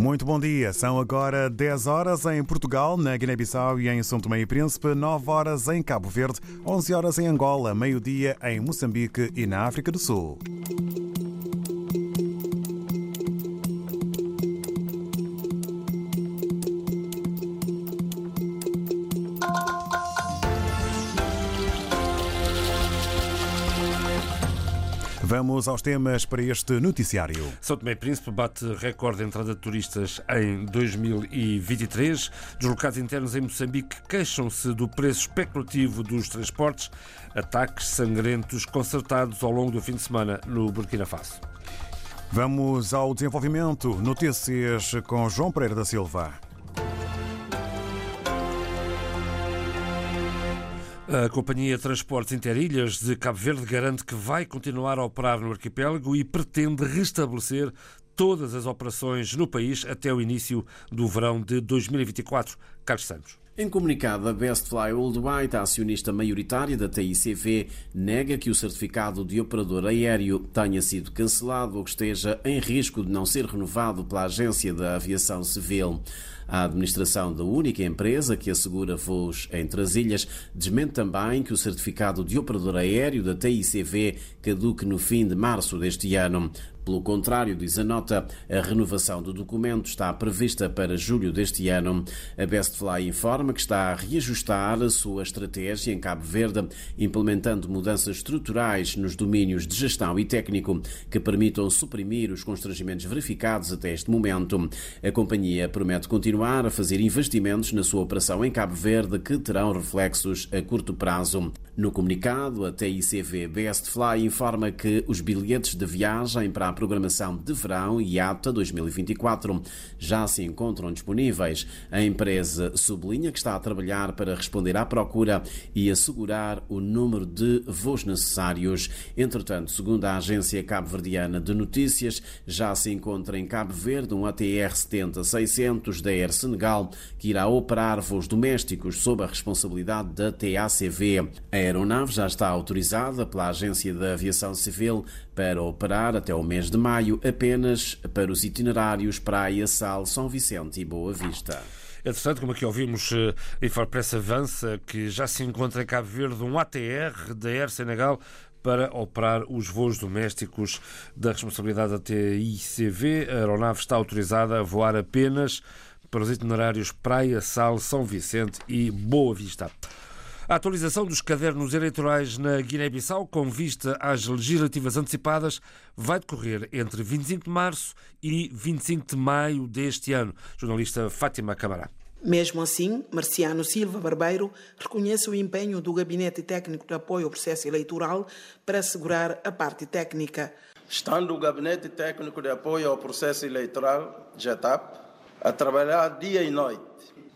Muito bom dia. São agora 10 horas em Portugal, na Guiné-Bissau e em São Tomé e Príncipe, 9 horas em Cabo Verde, 11 horas em Angola, meio-dia em Moçambique e na África do Sul. Vamos aos temas para este noticiário. São Tomé e Príncipe bate recorde de entrada de turistas em 2023. Deslocados internos em Moçambique queixam-se do preço especulativo dos transportes. Ataques sangrentos concertados ao longo do fim de semana no Burkina Faso. Vamos ao desenvolvimento. Notícias com João Pereira da Silva. A Companhia de Transportes Interilhas de Cabo Verde garante que vai continuar a operar no arquipélago e pretende restabelecer todas as operações no país até o início do verão de 2024. Carlos Santos. Em comunicado, a Best Fly Worldwide, a acionista maioritária da TICV, nega que o certificado de operador aéreo tenha sido cancelado ou que esteja em risco de não ser renovado pela Agência da Aviação Civil. A administração da única empresa que assegura voos entre as ilhas desmente também que o certificado de operador aéreo da TICV caduque no fim de março deste ano. Pelo contrário, diz a nota, a renovação do documento está prevista para julho deste ano. A Bestfly informa que está a reajustar a sua estratégia em Cabo Verde, implementando mudanças estruturais nos domínios de gestão e técnico que permitam suprimir os constrangimentos verificados até este momento. A companhia promete continuar a fazer investimentos na sua operação em Cabo Verde que terão reflexos a curto prazo. No comunicado, a TICV Bestfly informa que os bilhetes de viagem para programação de verão e ATA 2024 já se encontram disponíveis. A empresa sublinha que está a trabalhar para responder à procura e assegurar o número de voos necessários. Entretanto, segundo a agência cabo-verdiana de notícias, já se encontra em Cabo Verde um ATR 70-600 da Air Senegal que irá operar voos domésticos sob a responsabilidade da TACV. A aeronave já está autorizada pela Agência da Aviação Civil para operar até o mês de maio apenas para os itinerários Praia, Sal, São Vicente e Boa Vista. Entretanto, como aqui ouvimos, a Infopress avança que já se encontra em Cabo Verde um ATR da Air Senegal para operar os voos domésticos da responsabilidade da TICV. A aeronave está autorizada a voar apenas para os itinerários Praia, Sal, São Vicente e Boa Vista. A atualização dos cadernos eleitorais na Guiné-Bissau, com vista às legislativas antecipadas, vai decorrer entre 25 de março e 25 de maio deste ano. Jornalista Fátima Camará. Mesmo assim, Marciano Silva Barbeiro reconhece o empenho do Gabinete Técnico de Apoio ao Processo Eleitoral para assegurar a parte técnica. Estando o Gabinete Técnico de Apoio ao Processo Eleitoral, GETAP, a trabalhar dia e noite,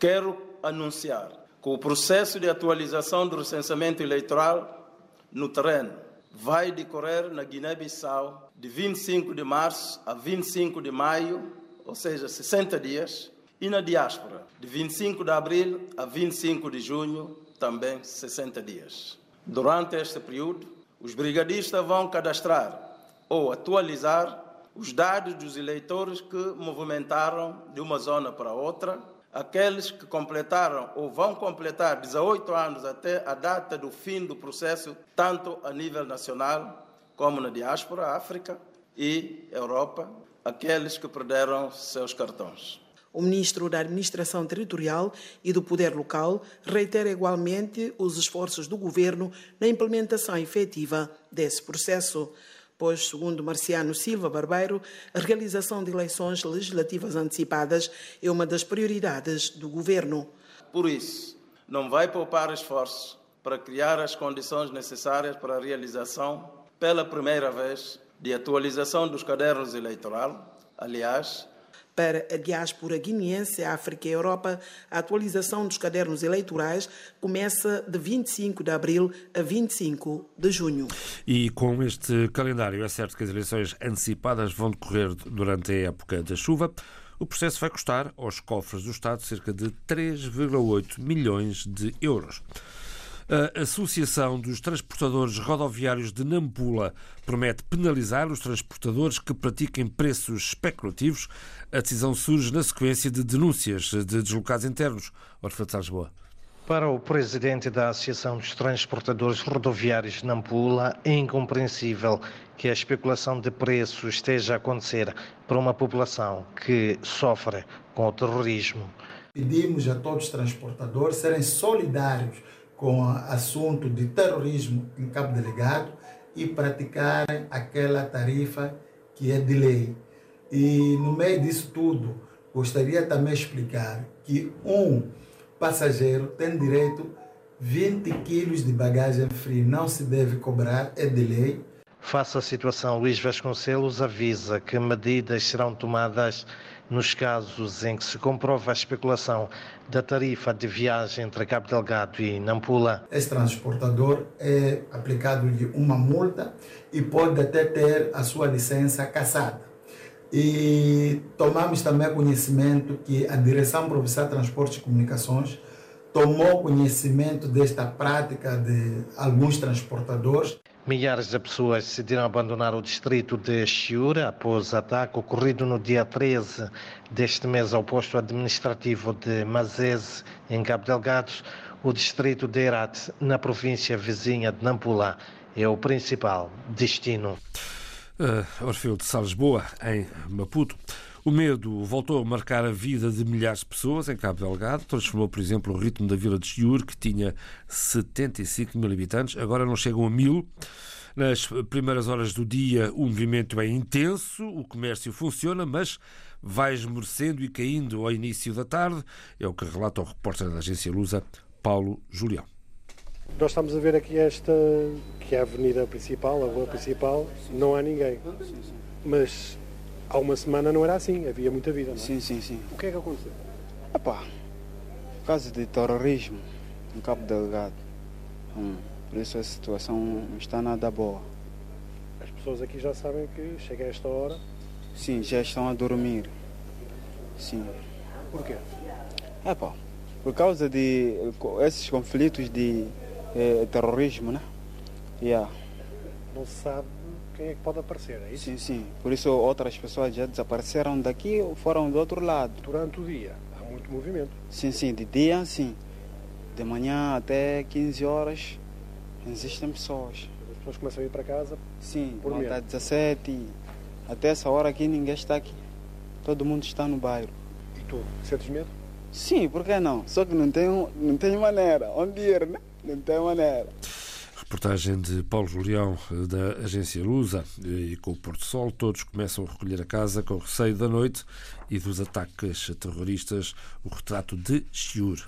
quero anunciar que o processo de atualização do recenseamento eleitoral no terreno vai decorrer na Guiné-Bissau de 25 de março a 25 de maio, ou seja, 60 dias, e na diáspora de 25 de abril a 25 de junho, também 60 dias. Durante este período, os brigadistas vão cadastrar ou atualizar os dados dos eleitores que movimentaram de uma zona para outra aqueles que completaram ou vão completar 18 anos até a data do fim do processo, tanto a nível nacional como na diáspora, África e Europa, aqueles que perderam seus cartões. O ministro da Administração Territorial e do Poder Local reitera igualmente os esforços do governo na implementação efetiva desse processo pois, segundo Marciano Silva Barbeiro, a realização de eleições legislativas antecipadas é uma das prioridades do governo. Por isso, não vai poupar esforços para criar as condições necessárias para a realização, pela primeira vez, de atualização dos cadernos eleitoral. Aliás, para a diáspora guineense, África e Europa, a atualização dos cadernos eleitorais começa de 25 de abril a 25 de junho. E com este calendário, é certo que as eleições antecipadas vão decorrer durante a época da chuva. O processo vai custar aos cofres do Estado cerca de 3,8 milhões de euros. A Associação dos Transportadores Rodoviários de Nampula promete penalizar os transportadores que pratiquem preços especulativos. A decisão surge na sequência de denúncias de deslocados internos. Orfeu de Lisboa. Para o presidente da Associação dos Transportadores Rodoviários de Nampula, é incompreensível que a especulação de preços esteja a acontecer para uma população que sofre com o terrorismo. Pedimos a todos os transportadores serem solidários com assunto de terrorismo em Cabo Delegado e praticarem aquela tarifa que é de lei. E no meio disso tudo, gostaria também explicar que um passageiro tem direito 20 quilos de bagagem fria, não se deve cobrar, é de lei. Face à situação, Luís Vasconcelos avisa que medidas serão tomadas nos casos em que se comprova a especulação da tarifa de viagem entre Cabo Delgado e Nampula. Esse transportador é aplicado-lhe uma multa e pode até ter a sua licença cassada. E tomamos também conhecimento que a Direção Provincial de Transportes e Comunicações tomou conhecimento desta prática de alguns transportadores. Milhares de pessoas decidiram abandonar o distrito de Chiura após ataque ocorrido no dia 13 deste mês ao posto administrativo de Mazese, em Cabo Delgado. O distrito de Herat, na província vizinha de Nampula, é o principal destino uh, Orfeu de Salisboa, em Maputo. O medo voltou a marcar a vida de milhares de pessoas em Cabo Delgado. Transformou, por exemplo, o ritmo da vila de Chiur, que tinha 75 mil habitantes, agora não chegam a mil. Nas primeiras horas do dia, o movimento é intenso, o comércio funciona, mas vai esmorecendo e caindo ao início da tarde. É o que relata o repórter da agência Lusa, Paulo Julião. Nós estamos a ver aqui esta, que é a avenida principal, a rua principal, não há ninguém. Mas há uma semana não era assim, havia muita vida, não é? Sim, sim, sim. O que é que aconteceu? Epá, caso de terrorismo em Cabo Delgado. Hum, por isso a situação não está nada boa. As pessoas aqui já sabem que chega a esta hora. Sim, já estão a dormir. Sim. Porquê? Epá, por causa de esses conflitos de é, terrorismo, né? Yeah. Não se sabe é que pode aparecer, é isso? Sim, sim. Por isso outras pessoas já desapareceram daqui ou foram do outro lado. Durante o dia há muito movimento. Sim, sim. De dia, sim. De manhã até 15 horas existem pessoas. As pessoas começam a ir para casa? Sim, por volta 17. Até essa hora aqui ninguém está aqui. Todo mundo está no bairro. E tu, sentes medo? Sim, por que não? Só que não tem, não tem maneira. Onde ir, né? Não tem maneira. Reportagem de Paulo Julião, da agência Lusa, e com o Porto Sol, todos começam a recolher a casa com receio da noite e dos ataques terroristas, o retrato de Chiur.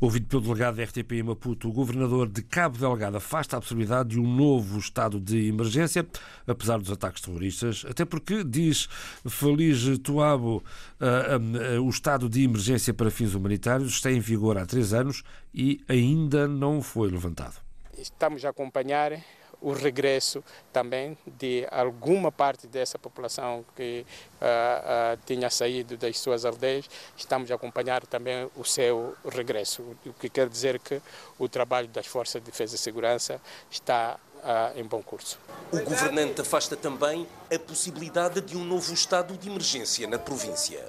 Ouvido pelo delegado da RTP em Maputo, o governador de Cabo Delgado afasta a possibilidade de um novo estado de emergência, apesar dos ataques terroristas, até porque, diz Feliz Tuabo, uh, uh, o estado de emergência para fins humanitários está em vigor há três anos e ainda não foi levantado. Estamos a acompanhar o regresso também de alguma parte dessa população que uh, uh, tinha saído das suas aldeias. Estamos a acompanhar também o seu regresso, o que quer dizer que o trabalho das Forças de Defesa e Segurança está uh, em bom curso. O governante afasta também a possibilidade de um novo estado de emergência na província.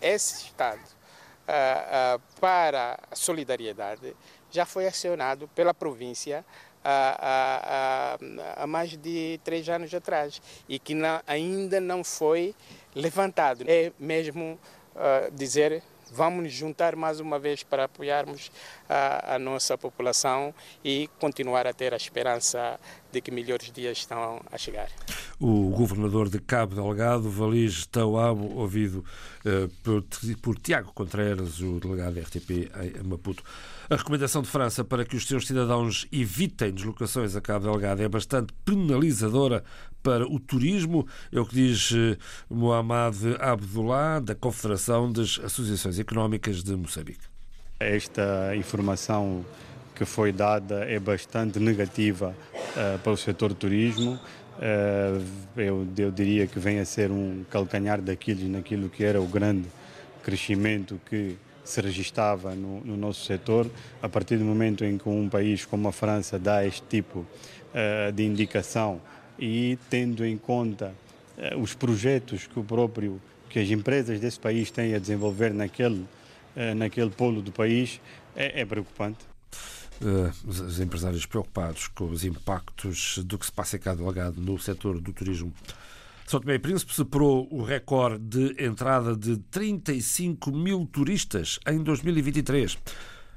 Esse estado para a solidariedade já foi acionado pela província há, há, há, mais de três anos atrás e que não, ainda não foi levantado. É mesmo uh, dizer vamos nos juntar mais uma vez para apoiarmos a, a, nossa população e continuar a ter a esperança de que melhores dias estão a chegar. O governador de Cabo Delgado, Valige Tauabo, ouvido uh, por, por Tiago Contreras, o delegado RTP em Maputo. A recomendação de França para que os seus cidadãos evitem deslocações a Cabo Delgado é bastante penalizadora para o turismo, é o que diz eh, Mohamed Abdullah, da Confederação das Associações Económicas de Moçambique. Esta informação que foi dada é bastante negativa uh, para o setor turismo. Uh, eu, eu, diria que vem a ser um calcanhar daqueles naquilo que era o grande crescimento que se registava no, no, nosso setor. A partir do momento em que um país como a França dá este tipo uh, de indicação e tendo em conta os projetos que o próprio que as empresas desse país têm a desenvolver naquele naquele polo do país é, é preocupante. os empresários preocupados com os impactos do que se passa em cada Delgado no setor do turismo são Tomé e Príncipe superou o recorde de entrada de 35 mil turistas em 2023.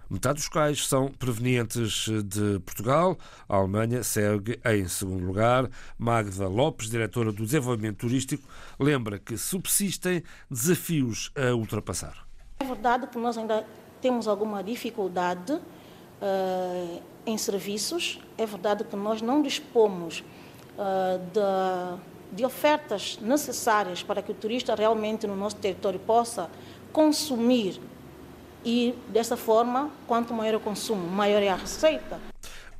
Metade dos quais são provenientes de Portugal. A Alemanha segue em segundo lugar. Magda Lopes, diretora do Desenvolvimento Turístico, lembra que subsistem desafios a ultrapassar. É verdade que nós ainda temos alguma dificuldade uh, em serviços. É verdade que nós não dispomos uh, da de ofertas necessárias para que o turista realmente no nosso território possa consumir e dessa forma, quanto maior o consumo, maior é a receita.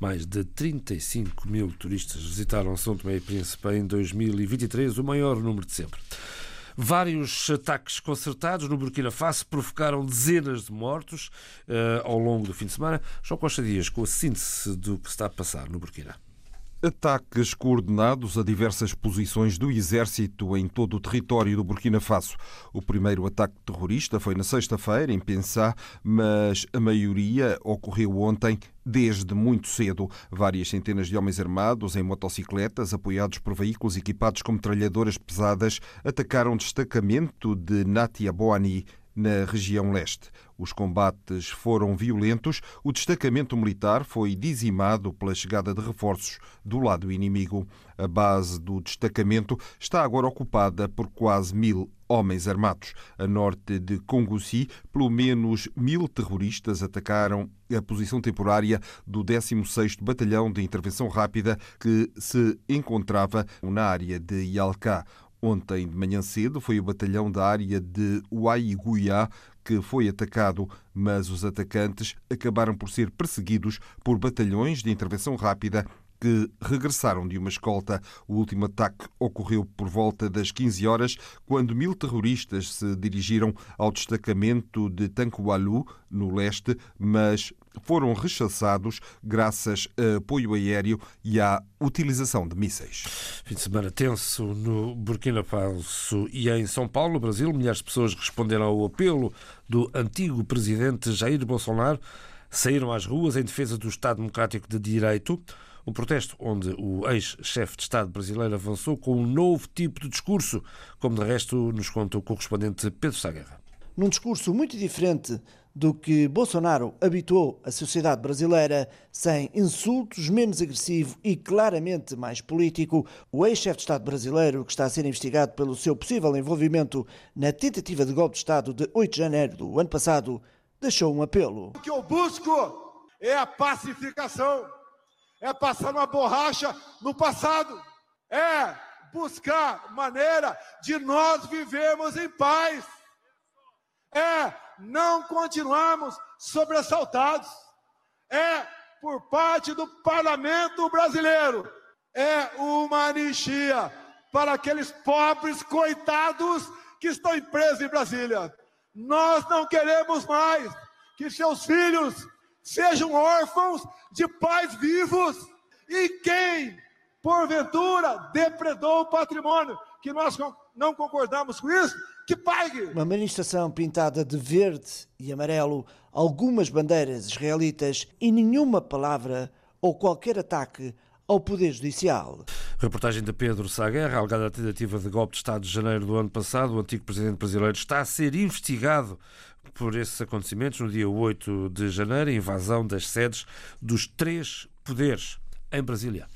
Mais de 35 mil turistas visitaram São Tomé e Príncipe em 2023, o maior número de sempre. Vários ataques concertados no Burkina Faso provocaram dezenas de mortos uh, ao longo do fim de semana. João Costa Dias, com a síntese do que está a passar no Burkina. Ataques coordenados a diversas posições do exército em todo o território do Burkina Faso. O primeiro ataque terrorista foi na sexta-feira, em Pensá, mas a maioria ocorreu ontem Desde muito cedo, várias centenas de homens armados em motocicletas, apoiados por veículos equipados com metralhadoras pesadas, atacaram um destacamento de Natia Boani na região leste. Os combates foram violentos, o destacamento militar foi dizimado pela chegada de reforços do lado inimigo. A base do destacamento está agora ocupada por quase mil homens armados. A norte de Congossi, pelo menos mil terroristas atacaram a posição temporária do 16º Batalhão de Intervenção Rápida que se encontrava na área de Yalka. Ontem de manhã cedo foi o batalhão da área de Uaiguiá que foi atacado, mas os atacantes acabaram por ser perseguidos por batalhões de intervenção rápida que regressaram de uma escolta. O último ataque ocorreu por volta das 15 horas, quando mil terroristas se dirigiram ao destacamento de Tankualu, no leste, mas foram rechaçados graças a apoio aéreo e à utilização de mísseis. Fim de semana tenso no Burkina Faso e em São Paulo, Brasil. Milhares de pessoas responderam ao apelo do antigo presidente Jair Bolsonaro. Saíram às ruas em defesa do Estado Democrático de Direito. Um protesto onde o ex-chefe de Estado brasileiro avançou com um novo tipo de discurso, como de resto nos conta o correspondente Pedro Saguerra. Num discurso muito diferente do que Bolsonaro habituou a sociedade brasileira, sem insultos, menos agressivo e claramente mais político, o ex-chefe de Estado brasileiro, que está a ser investigado pelo seu possível envolvimento na tentativa de golpe de Estado de 8 de janeiro do ano passado, deixou um apelo. O que eu busco é a pacificação é passar uma borracha no passado, é buscar maneira de nós vivermos em paz, é não continuarmos sobressaltados, é por parte do parlamento brasileiro, é uma anistia para aqueles pobres coitados que estão presos em Brasília. Nós não queremos mais que seus filhos sejam órfãos de pais vivos. E quem, porventura, depredou o patrimônio, que nós não concordamos com isso, que pague. Uma manifestação pintada de verde e amarelo, algumas bandeiras israelitas e nenhuma palavra ou qualquer ataque ao Poder Judicial. Reportagem de Pedro Saguerra, alegada tentativa de golpe de Estado de janeiro do ano passado. O antigo presidente brasileiro está a ser investigado por esses acontecimentos no dia 8 de janeiro, a invasão das sedes dos três poderes em Brasília.